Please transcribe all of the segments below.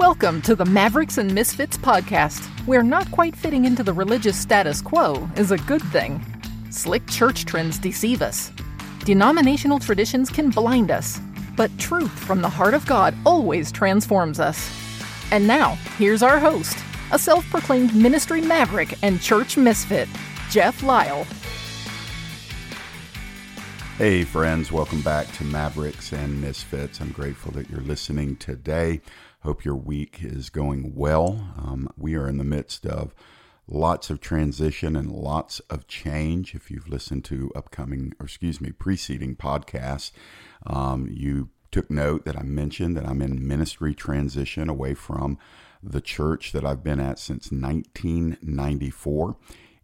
Welcome to the Mavericks and Misfits podcast, where not quite fitting into the religious status quo is a good thing. Slick church trends deceive us. Denominational traditions can blind us, but truth from the heart of God always transforms us. And now, here's our host, a self proclaimed ministry maverick and church misfit, Jeff Lyle. Hey, friends, welcome back to Mavericks and Misfits. I'm grateful that you're listening today. Hope your week is going well. Um, we are in the midst of lots of transition and lots of change. If you've listened to upcoming, or excuse me, preceding podcasts, um, you took note that I mentioned that I'm in ministry transition away from the church that I've been at since 1994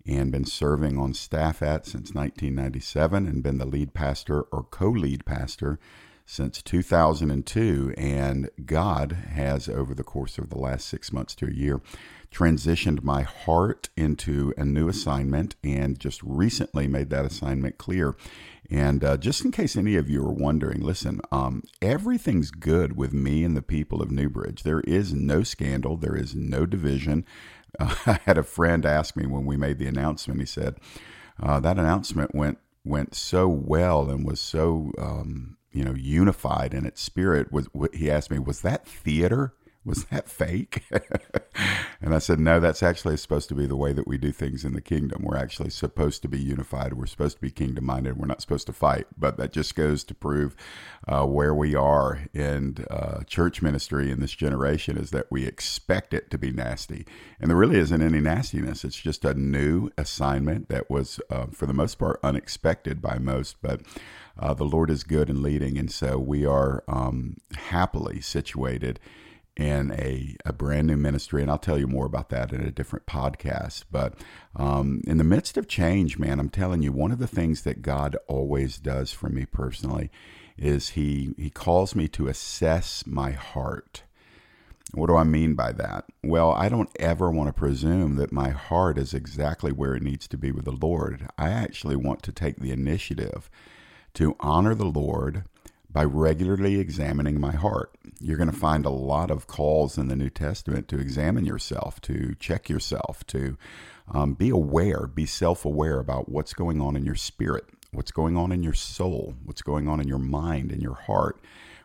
and been serving on staff at since 1997 and been the lead pastor or co lead pastor since 2002. And God has, over the course of the last six months to a year, transitioned my heart into a new assignment and just recently made that assignment clear. And uh, just in case any of you are wondering, listen, um, everything's good with me and the people of Newbridge. There is no scandal, there is no division. Uh, I had a friend ask me when we made the announcement. He said uh, that announcement went went so well and was so um, you know unified in its spirit. Was he asked me, was that theater? was that fake? and I said, no, that's actually supposed to be the way that we do things in the kingdom. We're actually supposed to be unified. We're supposed to be kingdom minded. We're not supposed to fight. But that just goes to prove uh, where we are in uh, church ministry in this generation is that we expect it to be nasty. And there really isn't any nastiness. It's just a new assignment that was, uh, for the most part, unexpected by most. But uh, the Lord is good and leading. And so we are um, happily situated in a, a brand new ministry. And I'll tell you more about that in a different podcast. But um, in the midst of change, man, I'm telling you, one of the things that God always does for me personally is He, he calls me to assess my heart. What do I mean by that? Well, I don't ever want to presume that my heart is exactly where it needs to be with the Lord. I actually want to take the initiative to honor the Lord by regularly examining my heart. You're going to find a lot of calls in the New Testament to examine yourself, to check yourself, to um, be aware, be self aware about what's going on in your spirit, what's going on in your soul, what's going on in your mind in your heart.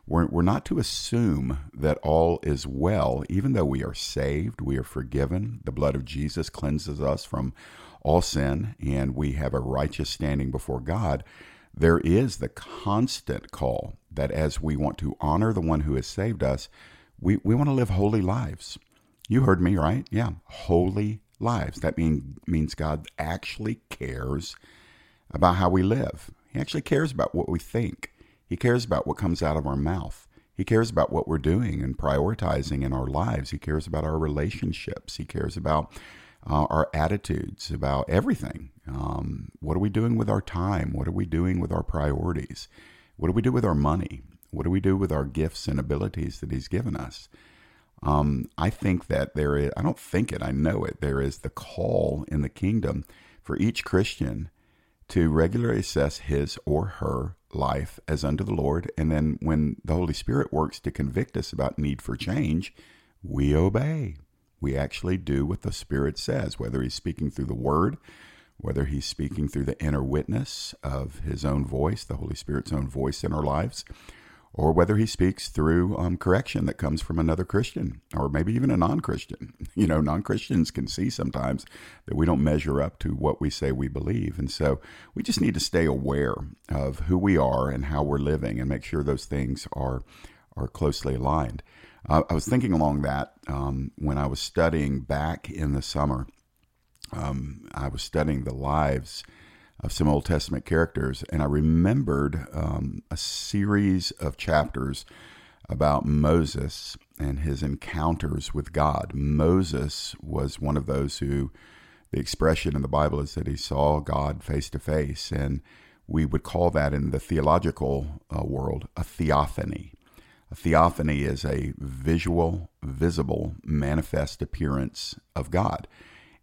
We're, we're not to assume that all is well, even though we are saved, we are forgiven. The blood of Jesus cleanses us from all sin, and we have a righteous standing before God there is the constant call that as we want to honor the one who has saved us, we, we want to live holy lives. You heard me, right? Yeah, holy lives. That mean, means God actually cares about how we live. He actually cares about what we think. He cares about what comes out of our mouth. He cares about what we're doing and prioritizing in our lives. He cares about our relationships. He cares about uh, our attitudes, about everything. Um, what are we doing with our time? What are we doing with our priorities? What do we do with our money? What do we do with our gifts and abilities that He's given us? Um, I think that there is, I don't think it, I know it, there is the call in the kingdom for each Christian to regularly assess his or her life as unto the Lord. And then when the Holy Spirit works to convict us about need for change, we obey. We actually do what the Spirit says, whether He's speaking through the Word, whether he's speaking through the inner witness of his own voice, the Holy Spirit's own voice in our lives, or whether he speaks through um, correction that comes from another Christian, or maybe even a non Christian. You know, non Christians can see sometimes that we don't measure up to what we say we believe. And so we just need to stay aware of who we are and how we're living and make sure those things are, are closely aligned. I was thinking along that um, when I was studying back in the summer um, I was studying the lives of some Old Testament characters, and I remembered um, a series of chapters about Moses and his encounters with God. Moses was one of those who, the expression in the Bible is that he saw God face to face, and we would call that in the theological uh, world a theophany. A theophany is a visual, visible, manifest appearance of God.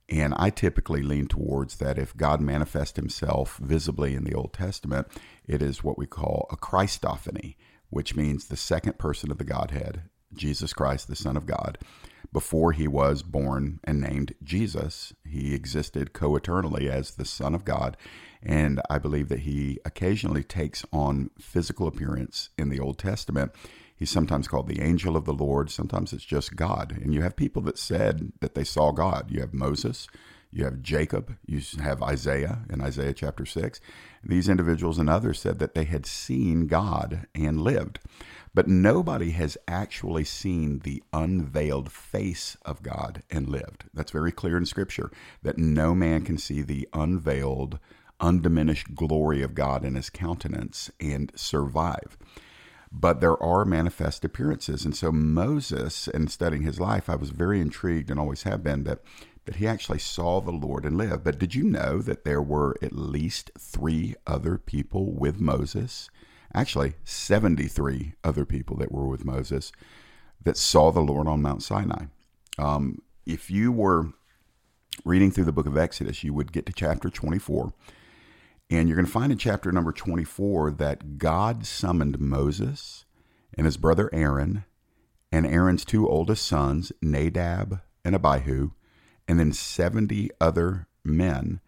And I typically lean towards that if God manifests himself visibly in the Old Testament, it is what we call a Christophany, which means the second person of the Godhead Jesus Christ, the Son of God. Before he was born and named Jesus, he existed co eternally as the Son of God. And I believe that he occasionally takes on physical appearance in the Old Testament. He's sometimes called the angel of the Lord, sometimes it's just God. And you have people that said that they saw God. You have Moses, you have Jacob, you have Isaiah in Isaiah chapter 6. These individuals and others said that they had seen God and lived. But nobody has actually seen the unveiled face of God and lived. That's very clear in Scripture that no man can see the unveiled, undiminished glory of God in his countenance and survive. But there are manifest appearances. And so, Moses, in studying his life, I was very intrigued and always have been that that he actually saw the Lord and lived. But did you know that there were at least three other people with Moses? Actually, 73 other people that were with Moses that saw the Lord on Mount Sinai. Um, if you were reading through the book of Exodus, you would get to chapter 24. And you're going to find in chapter number 24 that God summoned Moses and his brother Aaron and Aaron's two oldest sons, Nadab and Abihu, and then 70 other men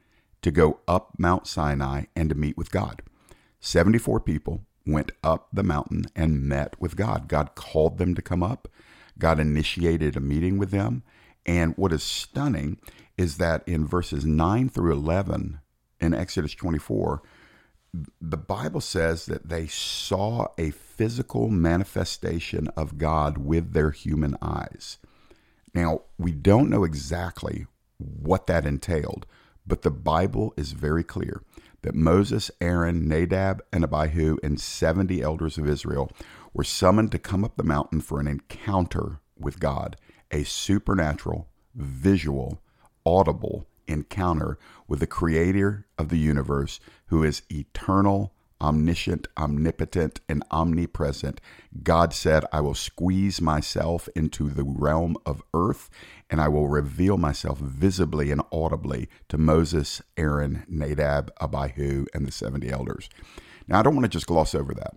to go up Mount Sinai and to meet with God. 74 people went up the mountain and met with God. God called them to come up. God initiated a meeting with them. And what is stunning is that in verses 9 through 11 in Exodus 24, the Bible says that they saw a physical manifestation of God with their human eyes. Now, we don't know exactly what that entailed, but the Bible is very clear that Moses, Aaron, Nadab, and Abihu, and 70 elders of Israel were summoned to come up the mountain for an encounter with God, a supernatural, visual, audible encounter with the creator of the universe who is eternal, omniscient, omnipotent, and omnipresent, God said, I will squeeze myself into the realm of earth and I will reveal myself visibly and audibly to Moses, Aaron, Nadab, Abihu, and the 70 elders. Now, I don't want to just gloss over that.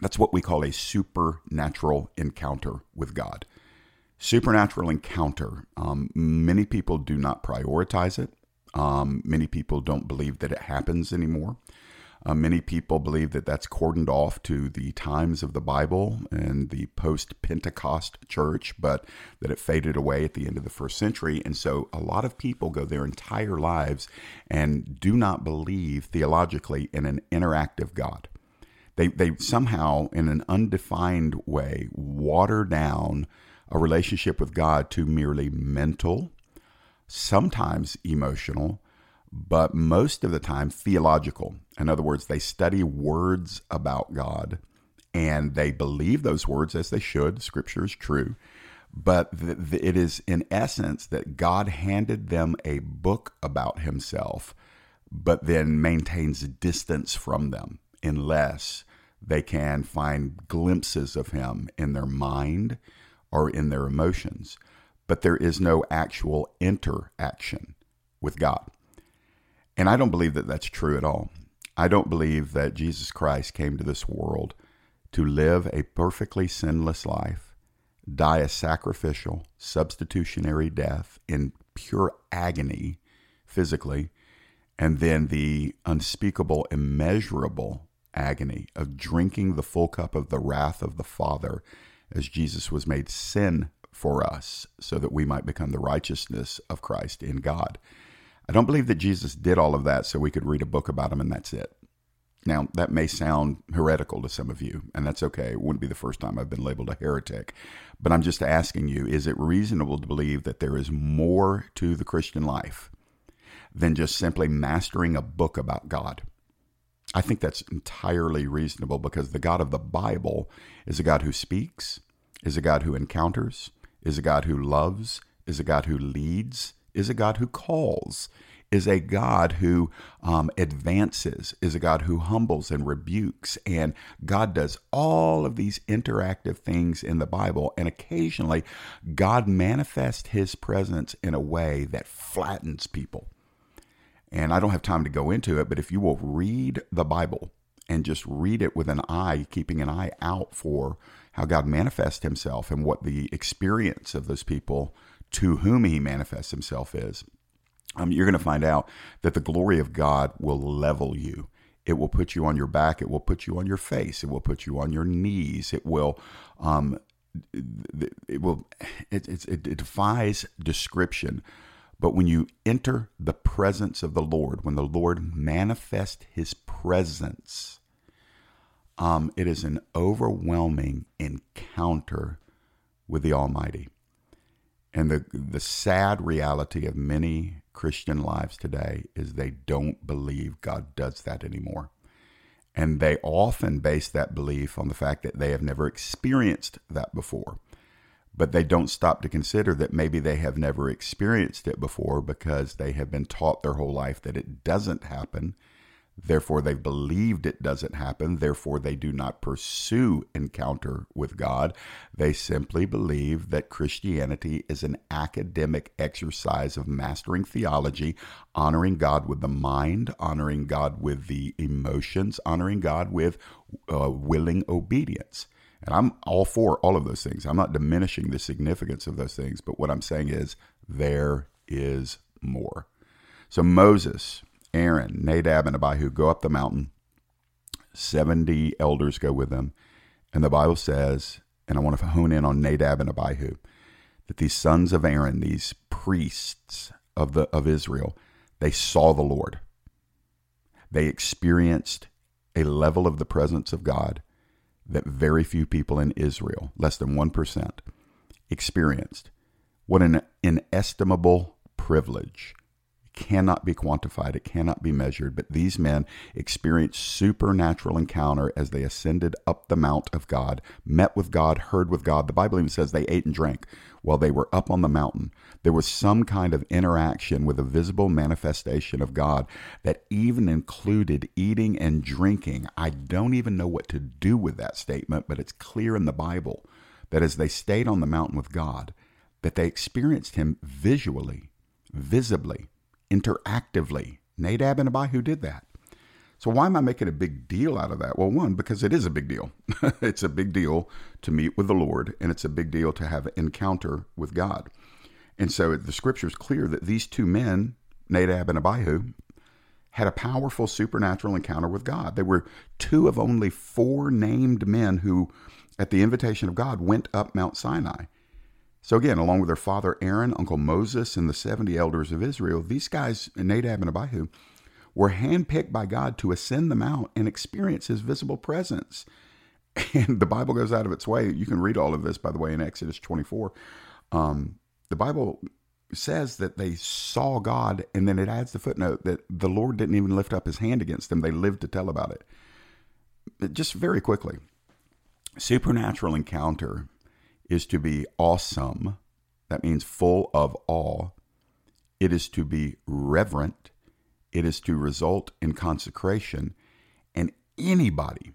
That's what we call a supernatural encounter with God. Supernatural encounter. Um, many people do not prioritize it. Um, many people don't believe that it happens anymore. Uh, many people believe that that's cordoned off to the times of the Bible and the post Pentecost church, but that it faded away at the end of the first century. And so a lot of people go their entire lives and do not believe theologically in an interactive God. They, they somehow, in an undefined way, water down a relationship with God to merely mental, sometimes emotional, but most of the time theological. In other words, they study words about God and they believe those words as they should. Scripture is true. But the, the, it is in essence that God handed them a book about himself, but then maintains distance from them unless they can find glimpses of him in their mind or in their emotions. But there is no actual interaction with God. And I don't believe that that's true at all. I don't believe that Jesus Christ came to this world to live a perfectly sinless life, die a sacrificial, substitutionary death in pure agony physically, and then the unspeakable, immeasurable agony of drinking the full cup of the wrath of the Father as Jesus was made sin for us so that we might become the righteousness of Christ in God. I don't believe that Jesus did all of that so we could read a book about him and that's it. Now, that may sound heretical to some of you, and that's okay. It wouldn't be the first time I've been labeled a heretic. But I'm just asking you is it reasonable to believe that there is more to the Christian life than just simply mastering a book about God? I think that's entirely reasonable because the God of the Bible is a God who speaks, is a God who encounters, is a God who loves, is a God who leads, is a God who calls, is a God who um, advances, is a God who humbles and rebukes. And God does all of these interactive things in the Bible. And occasionally, God manifests his presence in a way that flattens people. And I don't have time to go into it, but if you will read the Bible and just read it with an eye, keeping an eye out for how God manifests himself and what the experience of those people to whom he manifests himself is, um, you're going to find out that the glory of God will level you. It will put you on your back. It will put you on your face. It will put you on your knees. It will, um, it will, it, it, it defies description. But when you enter the presence of the Lord, when the Lord manifests His presence, um, it is an overwhelming encounter with the Almighty. And the, the sad reality of many Christian lives today is they don't believe God does that anymore. And they often base that belief on the fact that they have never experienced that before. But they don't stop to consider that maybe they have never experienced it before because they have been taught their whole life that it doesn't happen Therefore, they've believed it doesn't happen. Therefore, they do not pursue encounter with God. They simply believe that Christianity is an academic exercise of mastering theology, honoring God with the mind, honoring God with the emotions, honoring God with uh, willing obedience. And I'm all for all of those things. I'm not diminishing the significance of those things, but what I'm saying is there is more. So Moses Aaron, Nadab, and Abihu go up the mountain. 70 elders go with them. And the Bible says, and I want to hone in on Nadab and Abihu, that these sons of Aaron, these priests of, the, of Israel, they saw the Lord. They experienced a level of the presence of God that very few people in Israel, less than 1%, experienced. What an inestimable privilege cannot be quantified, it cannot be measured. But these men experienced supernatural encounter as they ascended up the mount of God, met with God, heard with God. The Bible even says they ate and drank while they were up on the mountain. There was some kind of interaction with a visible manifestation of God that even included eating and drinking. I don't even know what to do with that statement, but it's clear in the Bible that as they stayed on the mountain with God, that they experienced him visually, visibly, interactively. Nadab and Abihu did that. So why am I making a big deal out of that? Well, one, because it is a big deal. it's a big deal to meet with the Lord, and it's a big deal to have an encounter with God. And so the scripture is clear that these two men, Nadab and Abihu, had a powerful supernatural encounter with God. They were two of only four named men who, at the invitation of God, went up Mount Sinai. So again, along with their father Aaron, Uncle Moses, and the 70 elders of Israel, these guys, Nadab and Abihu, were handpicked by God to ascend the mount and experience his visible presence. And the Bible goes out of its way. You can read all of this, by the way, in Exodus 24. Um, the Bible says that they saw God, and then it adds the footnote that the Lord didn't even lift up his hand against them. They lived to tell about it. Just very quickly supernatural encounter is to be awesome. That means full of awe. It is to be reverent. It is to result in consecration. And anybody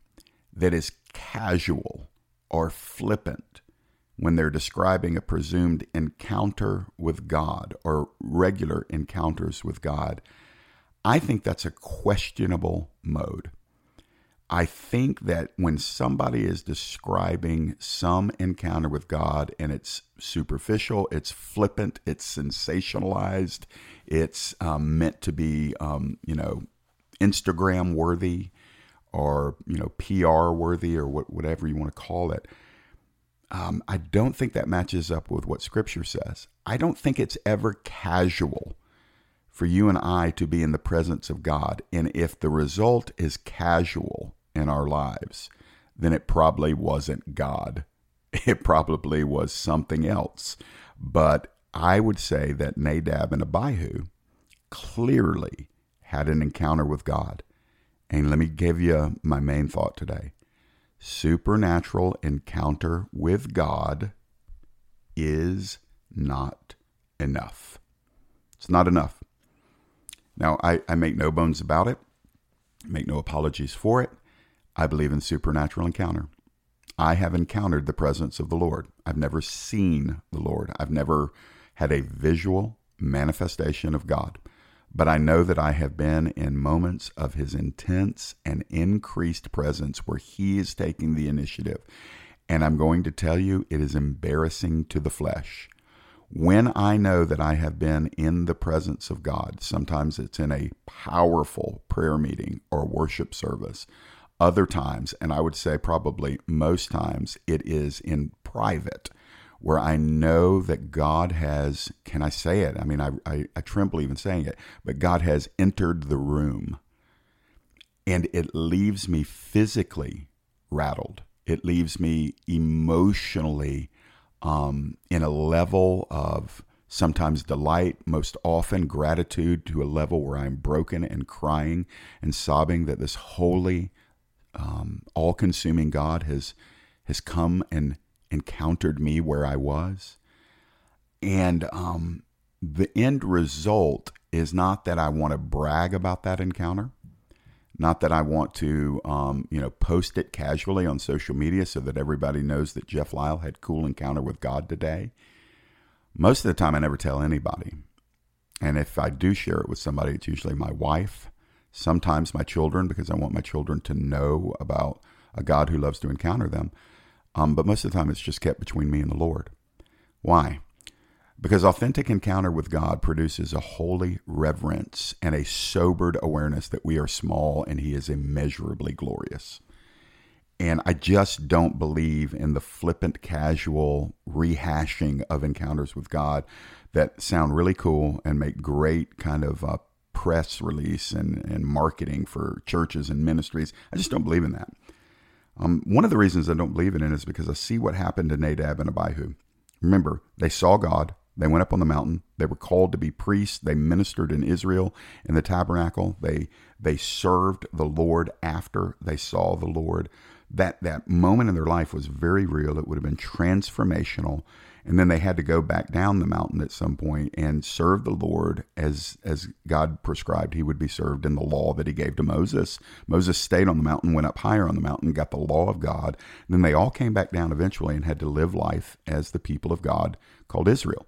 that is casual or flippant when they're describing a presumed encounter with God or regular encounters with God, I think that's a questionable mode. I think that when somebody is describing some encounter with God and it's superficial, it's flippant, it's sensationalized, it's um, meant to be, um, you know, Instagram worthy or, you know, PR worthy or what, whatever you want to call it. Um, I don't think that matches up with what Scripture says. I don't think it's ever casual for you and I to be in the presence of God. And if the result is casual, in our lives, then it probably wasn't God. It probably was something else. But I would say that Nadab and Abihu clearly had an encounter with God. And let me give you my main thought today supernatural encounter with God is not enough. It's not enough. Now, I, I make no bones about it, make no apologies for it. I believe in supernatural encounter. I have encountered the presence of the Lord. I've never seen the Lord. I've never had a visual manifestation of God. But I know that I have been in moments of His intense and increased presence where He is taking the initiative. And I'm going to tell you, it is embarrassing to the flesh. When I know that I have been in the presence of God, sometimes it's in a powerful prayer meeting or worship service. Other times, and I would say probably most times, it is in private where I know that God has, can I say it? I mean, I, I, I, tremble even saying it, but God has entered the room and it leaves me physically rattled. It leaves me emotionally um, in a level of sometimes delight, most often gratitude to a level where I'm broken and crying and sobbing that this holy, um, all consuming God has, has come and encountered me where I was. And um, the end result is not that I want to brag about that encounter. Not that I want to, um, you know, post it casually on social media so that everybody knows that Jeff Lyle had cool encounter with God today. Most of the time, I never tell anybody, and if I do share it with somebody, it's usually my wife, sometimes my children, because I want my children to know about a God who loves to encounter them. Um, but most of the time, it's just kept between me and the Lord. Why? Because authentic encounter with God produces a holy reverence and a sobered awareness that we are small and He is immeasurably glorious. And I just don't believe in the flippant, casual rehashing of encounters with God that sound really cool and make great kind of uh, press release and, and marketing for churches and ministries. I just don't believe in that. Um, one of the reasons I don't believe in it is because I see what happened to Nadab and Abihu. Remember, they saw God, they went up on the mountain. They were called to be priests. They ministered in Israel in the tabernacle. They they served the Lord after they saw the Lord. That that moment in their life was very real. It would have been transformational. And then they had to go back down the mountain at some point and serve the Lord as as God prescribed he would be served in the law that he gave to Moses. Moses stayed on the mountain, went up higher on the mountain, got the law of God. Then they all came back down eventually and had to live life as the people of God called Israel.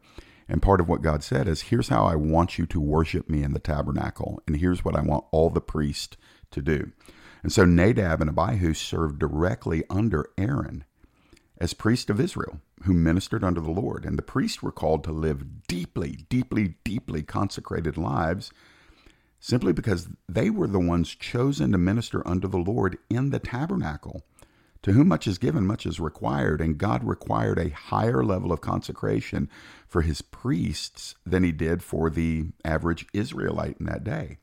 And part of what God said is, here's how I want you to worship me in the tabernacle, and here's what I want all the priests to do. And so Nadab and Abihu served directly under Aaron as priest of Israel, who ministered under the Lord. And the priests were called to live deeply, deeply, deeply consecrated lives simply because they were the ones chosen to minister under the Lord in the tabernacle. To whom much is given, much is required, and God required a higher level of consecration for his priests than he did for the average Israelite in that day.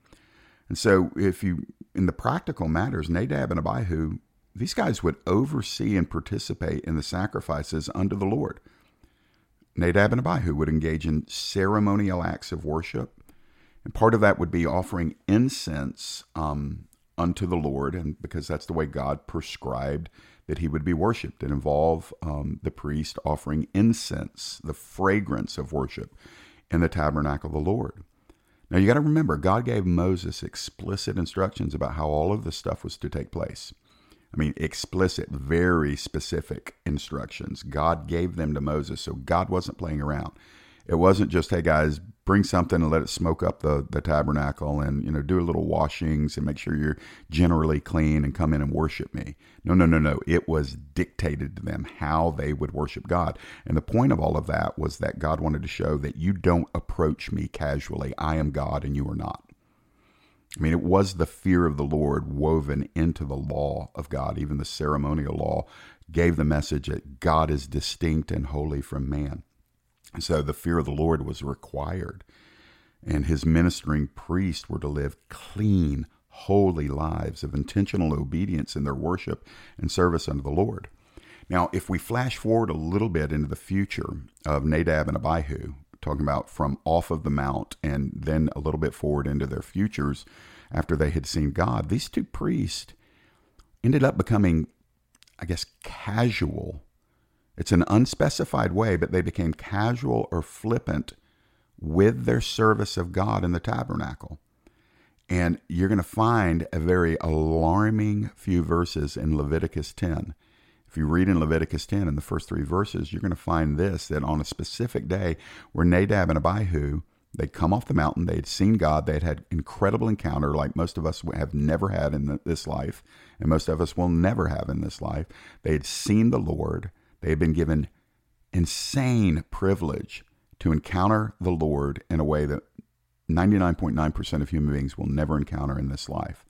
And so, if you, in the practical matters, Nadab and Abihu, these guys would oversee and participate in the sacrifices under the Lord. Nadab and Abihu would engage in ceremonial acts of worship. And part of that would be offering incense um, unto the Lord, and because that's the way God prescribed that he would be worshipped. It involved um, the priest offering incense, the fragrance of worship, in the tabernacle of the Lord. Now you got to remember, God gave Moses explicit instructions about how all of this stuff was to take place. I mean, explicit, very specific instructions. God gave them to Moses, so God wasn't playing around. It wasn't just, hey guys, bring something and let it smoke up the, the tabernacle and, you know, do a little washings and make sure you're generally clean and come in and worship me. No, no, no, no. It was dictated to them how they would worship God. And the point of all of that was that God wanted to show that you don't approach me casually. I am God and you are not. I mean, it was the fear of the Lord woven into the law of God, even the ceremonial law gave the message that God is distinct and holy from man. So the fear of the Lord was required. And his ministering priests were to live clean, holy lives of intentional obedience in their worship and service unto the Lord. Now, if we flash forward a little bit into the future of Nadab and Abihu, talking about from off of the mount and then a little bit forward into their futures after they had seen God, these two priests ended up becoming, I guess, casual it's an unspecified way, but they became casual or flippant with their service of God in the tabernacle. And you're going to find a very alarming few verses in Leviticus 10. If you read in Leviticus 10 in the first three verses, you're going to find this that on a specific day where Nadab and Abihu They'd come off the mountain. They had seen God. They had had incredible encounter, like most of us have never had in this life, and most of us will never have in this life. They had seen the Lord. They had been given insane privilege to encounter the Lord in a way that 99.9% of human beings will never encounter in this life.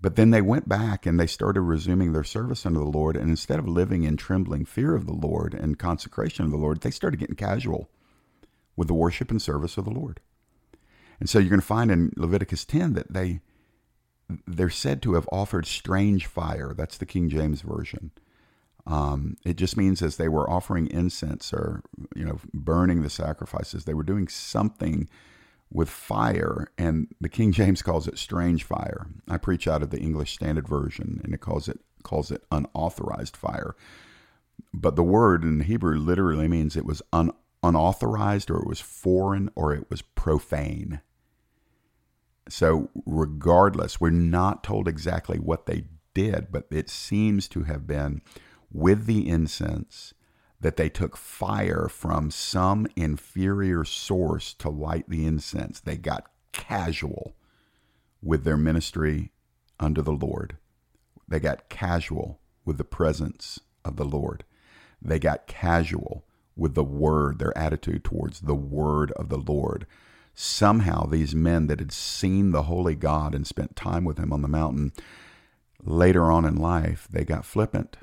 But then they went back and they started resuming their service unto the Lord. And instead of living in trembling fear of the Lord and consecration of the Lord, they started getting casual with the worship and service of the Lord. And so you're going to find in Leviticus 10 that they they're said to have offered strange fire. That's the King James version. Um, it just means as they were offering incense or you know burning the sacrifices, they were doing something with fire, and the King James calls it strange fire. I preach out of the English Standard Version, and it calls it calls it unauthorized fire. But the word in Hebrew literally means it was un, unauthorized or it was foreign or it was profane. So, regardless, we're not told exactly what they did, but it seems to have been with the incense that they took fire from some inferior source to light the incense. They got casual with their ministry under the Lord. They got casual with the presence of the Lord. They got casual with the word, their attitude towards the word of the Lord. Somehow, these men that had seen the holy God and spent time with him on the mountain, later on in life, they got flippant,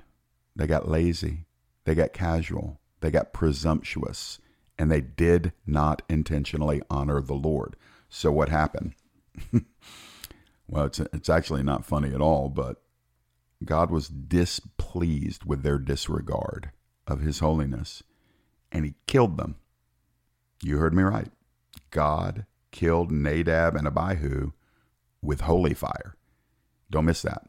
they got lazy, they got casual, they got presumptuous, and they did not intentionally honor the Lord. So, what happened? well, it's, it's actually not funny at all, but God was displeased with their disregard of his holiness and he killed them. You heard me right. God killed Nadab and Abihu with holy fire. Don't miss that.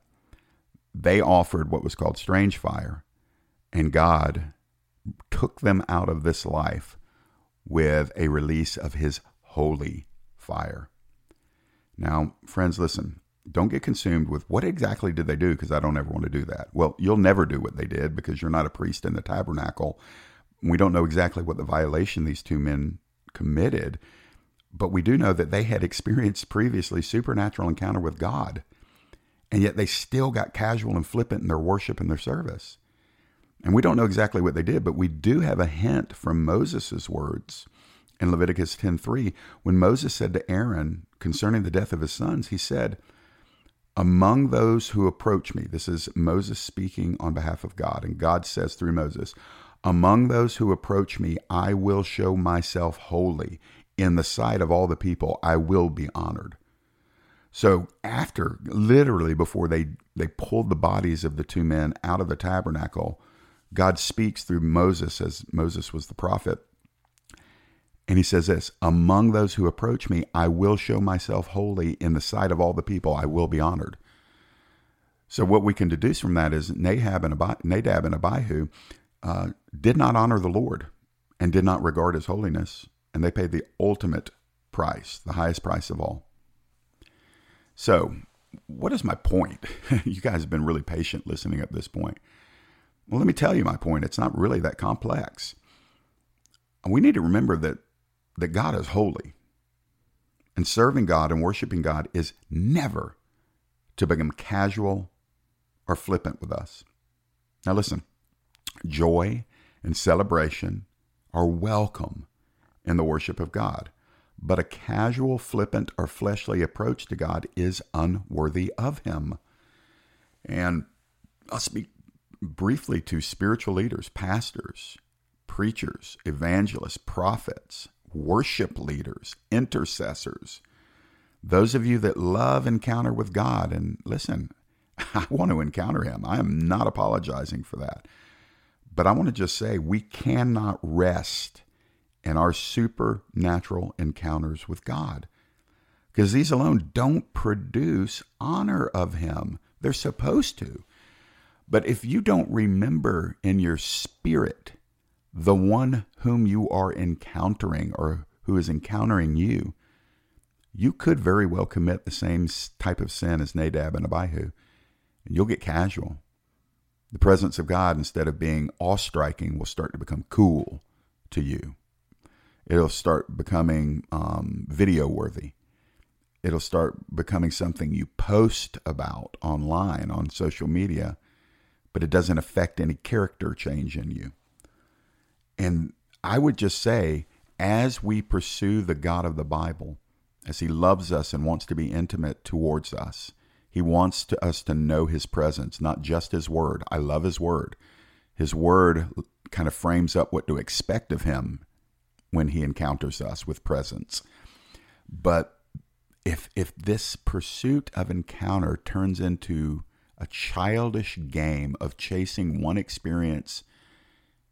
They offered what was called strange fire, and God took them out of this life with a release of his holy fire. Now, friends, listen, don't get consumed with what exactly did they do because I don't ever want to do that. Well, you'll never do what they did because you're not a priest in the tabernacle we don't know exactly what the violation these two men committed, but we do know that they had experienced previously supernatural encounter with God, and yet they still got casual and flippant in their worship and their service. And we don't know exactly what they did, but we do have a hint from Moses' words in Leviticus 10:3 when Moses said to Aaron concerning the death of his sons, he said, among those who approach me, this is Moses speaking on behalf of God, and God says through Moses, among those who approach me, I will show myself holy. In the sight of all the people, I will be honored. So after literally before they they pulled the bodies of the two men out of the tabernacle, God speaks through Moses as Moses was the prophet. And he says this, among those who approach me, I will show myself holy in the sight of all the people, I will be honored. So what we can deduce from that is Nadab and Nadab and Abihu uh, did not honor the Lord and did not regard his holiness, and they paid the ultimate price, the highest price of all. So, what is my point? you guys have been really patient listening at this point. Well, let me tell you my point. It's not really that complex. We need to remember that, that God is holy. And serving God and worshiping God is never to become casual or flippant with us. Now, listen, joy and celebration are welcome in the worship of God. But a casual, flippant, or fleshly approach to God is unworthy of Him. And I'll speak briefly to spiritual leaders, pastors, preachers, evangelists, prophets, worship leaders, intercessors, those of you that love encounter with God. And listen, I want to encounter Him. I am not apologizing for that. But I want to just say we cannot rest in our supernatural encounters with God because these alone don't produce honor of Him. They're supposed to. But if you don't remember in your spirit the one whom you are encountering or who is encountering you, you could very well commit the same type of sin as Nadab and Abihu, and you'll get casual the presence of God, instead of being awe striking, will start to become cool to you. It'll start becoming um, video worthy. It'll start becoming something you post about online on social media, but it doesn't affect any character change in you. And I would just say, as we pursue the God of the Bible, as He loves us and wants to be intimate towards us, He wants to, us to know His presence, not just His Word. I love His Word. His Word kind of frames up what to expect of Him when He encounters us with presence. But if if this pursuit of encounter turns into a childish game of chasing one experience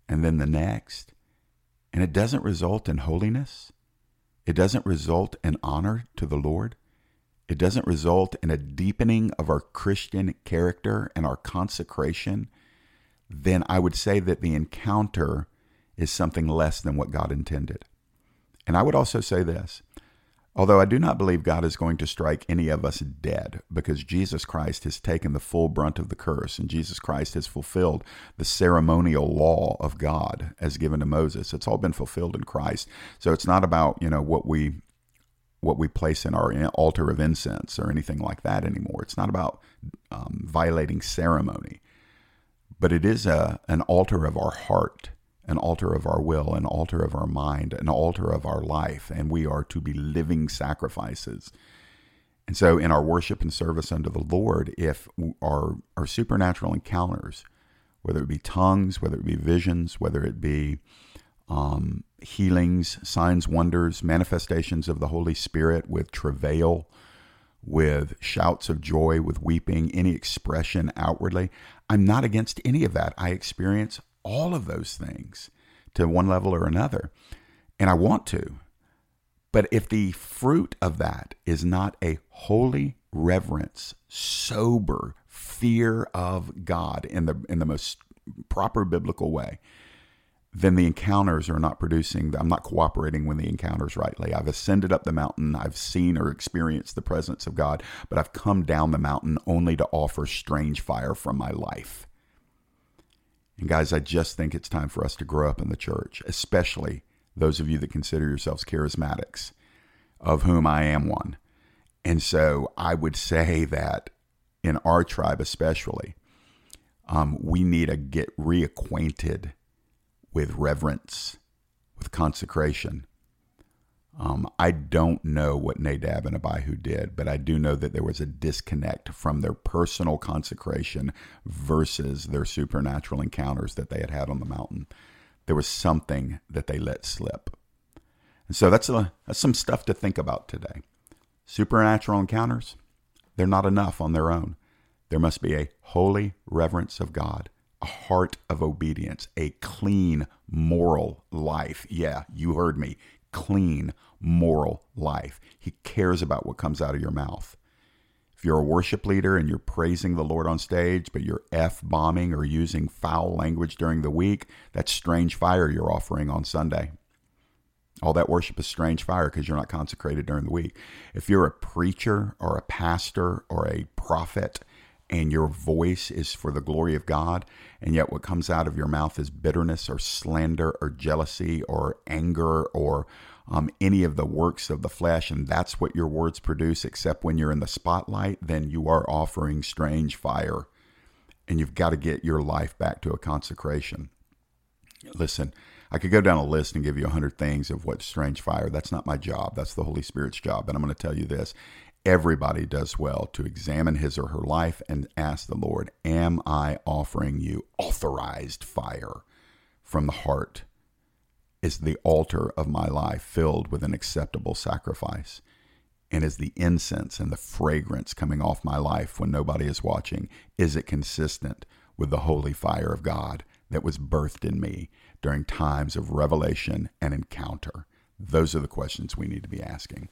and then the next, and it doesn't result in holiness, it doesn't result in honor to the Lord, it doesn't result in a deepening of our Christian character and our consecration, then I would say that the encounter is something less than what God intended. And I would also say this Although I do not believe God is going to strike any of us dead because Jesus Christ has taken the full brunt of the curse and Jesus Christ has fulfilled the ceremonial law of God as given to Moses. It's all been fulfilled in Christ. So it's not about, you know, what we what we place in our altar of incense or anything like that anymore. It's not about um, violating ceremony, but it is a an altar of our heart an altar of our will, an altar of our mind, an altar of our life, and we are to be living sacrifices. And so, in our worship and service unto the Lord, if our, our supernatural encounters, whether it be tongues, whether it be visions, whether it be um, healings, signs, wonders, manifestations of the Holy Spirit with travail, with shouts of joy, with weeping, any expression outwardly, I'm not against any of that. I experience all of those things to one level or another. And I want to. But if the fruit of that is not a holy reverence, sober fear of God in the in the most proper biblical way, then the encounters are not producing, I'm not cooperating with the encounters rightly. I've ascended up the mountain, I've seen or experienced the presence of God, but I've come down the mountain only to offer strange fire from my life. And guys, I just think it's time for us to grow up in the church, especially those of you that consider yourselves charismatics, of whom I am one. And so I would say that in our tribe, especially, um, we need to get reacquainted with reverence, with consecration, um, I don't know what Nadab and Abihu did, but I do know that there was a disconnect from their personal consecration versus their supernatural encounters that they had had on the mountain. There was something that they let slip. And so that's, a, that's some stuff to think about today. Supernatural encounters, they're not enough on their own. There must be a holy reverence of God, a heart of obedience, a clean moral life. Yeah, you heard me clean, moral life. He cares about what comes out of your mouth. If you're a worship leader and you're praising the Lord on stage, but you're F bombing or using foul language during the week, that's strange fire you're offering on Sunday. All that worship is strange fire because you're not consecrated during the week. If you're a preacher or a pastor or a prophet and your voice is for the glory of God, and yet what comes out of your mouth is bitterness or slander or jealousy or anger or um, any of the works of the flesh, and that's what your words produce, except when you're in the spotlight, then you are offering strange fire. And you've got to get your life back to a consecration. Listen, I could go down a list and give you a hundred things of what strange fire. That's not my job. That's the Holy Spirit's job. But I'm going to tell you this everybody does well to examine his or her life and ask the Lord, Am I offering you authorized fire from the heart? Is the altar of my life filled with an acceptable sacrifice? And is the incense and the fragrance coming off my life when nobody is watching, is it consistent with the holy fire of God that was birthed in me during times of revelation and encounter? Those are the questions we need to be asking.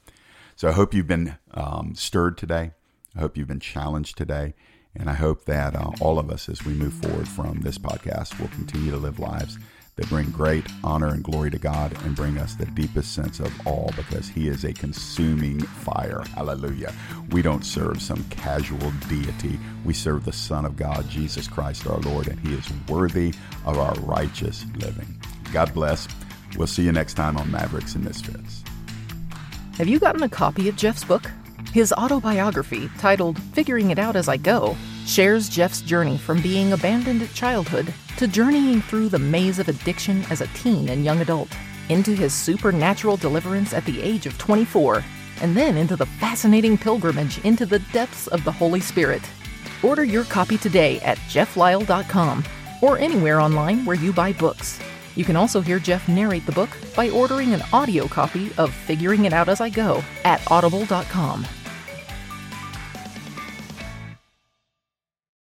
So I hope you've been um, stirred today. I hope you've been challenged today. And I hope that uh, all of us, as we move forward from this podcast, will continue to live lives that bring great honor and glory to God and bring us the deepest sense of awe because He is a consuming fire. Hallelujah. We don't serve some casual deity. We serve the Son of God, Jesus Christ our Lord, and He is worthy of our righteous living. God bless. We'll see you next time on Mavericks and Misfits. Have you gotten a copy of Jeff's book? His autobiography, titled Figuring It Out As I Go, shares Jeff's journey from being abandoned at childhood to journeying through the maze of addiction as a teen and young adult, into his supernatural deliverance at the age of 24, and then into the fascinating pilgrimage into the depths of the Holy Spirit. Order your copy today at jefflyle.com or anywhere online where you buy books. You can also hear Jeff narrate the book by ordering an audio copy of Figuring It Out As I Go at audible.com.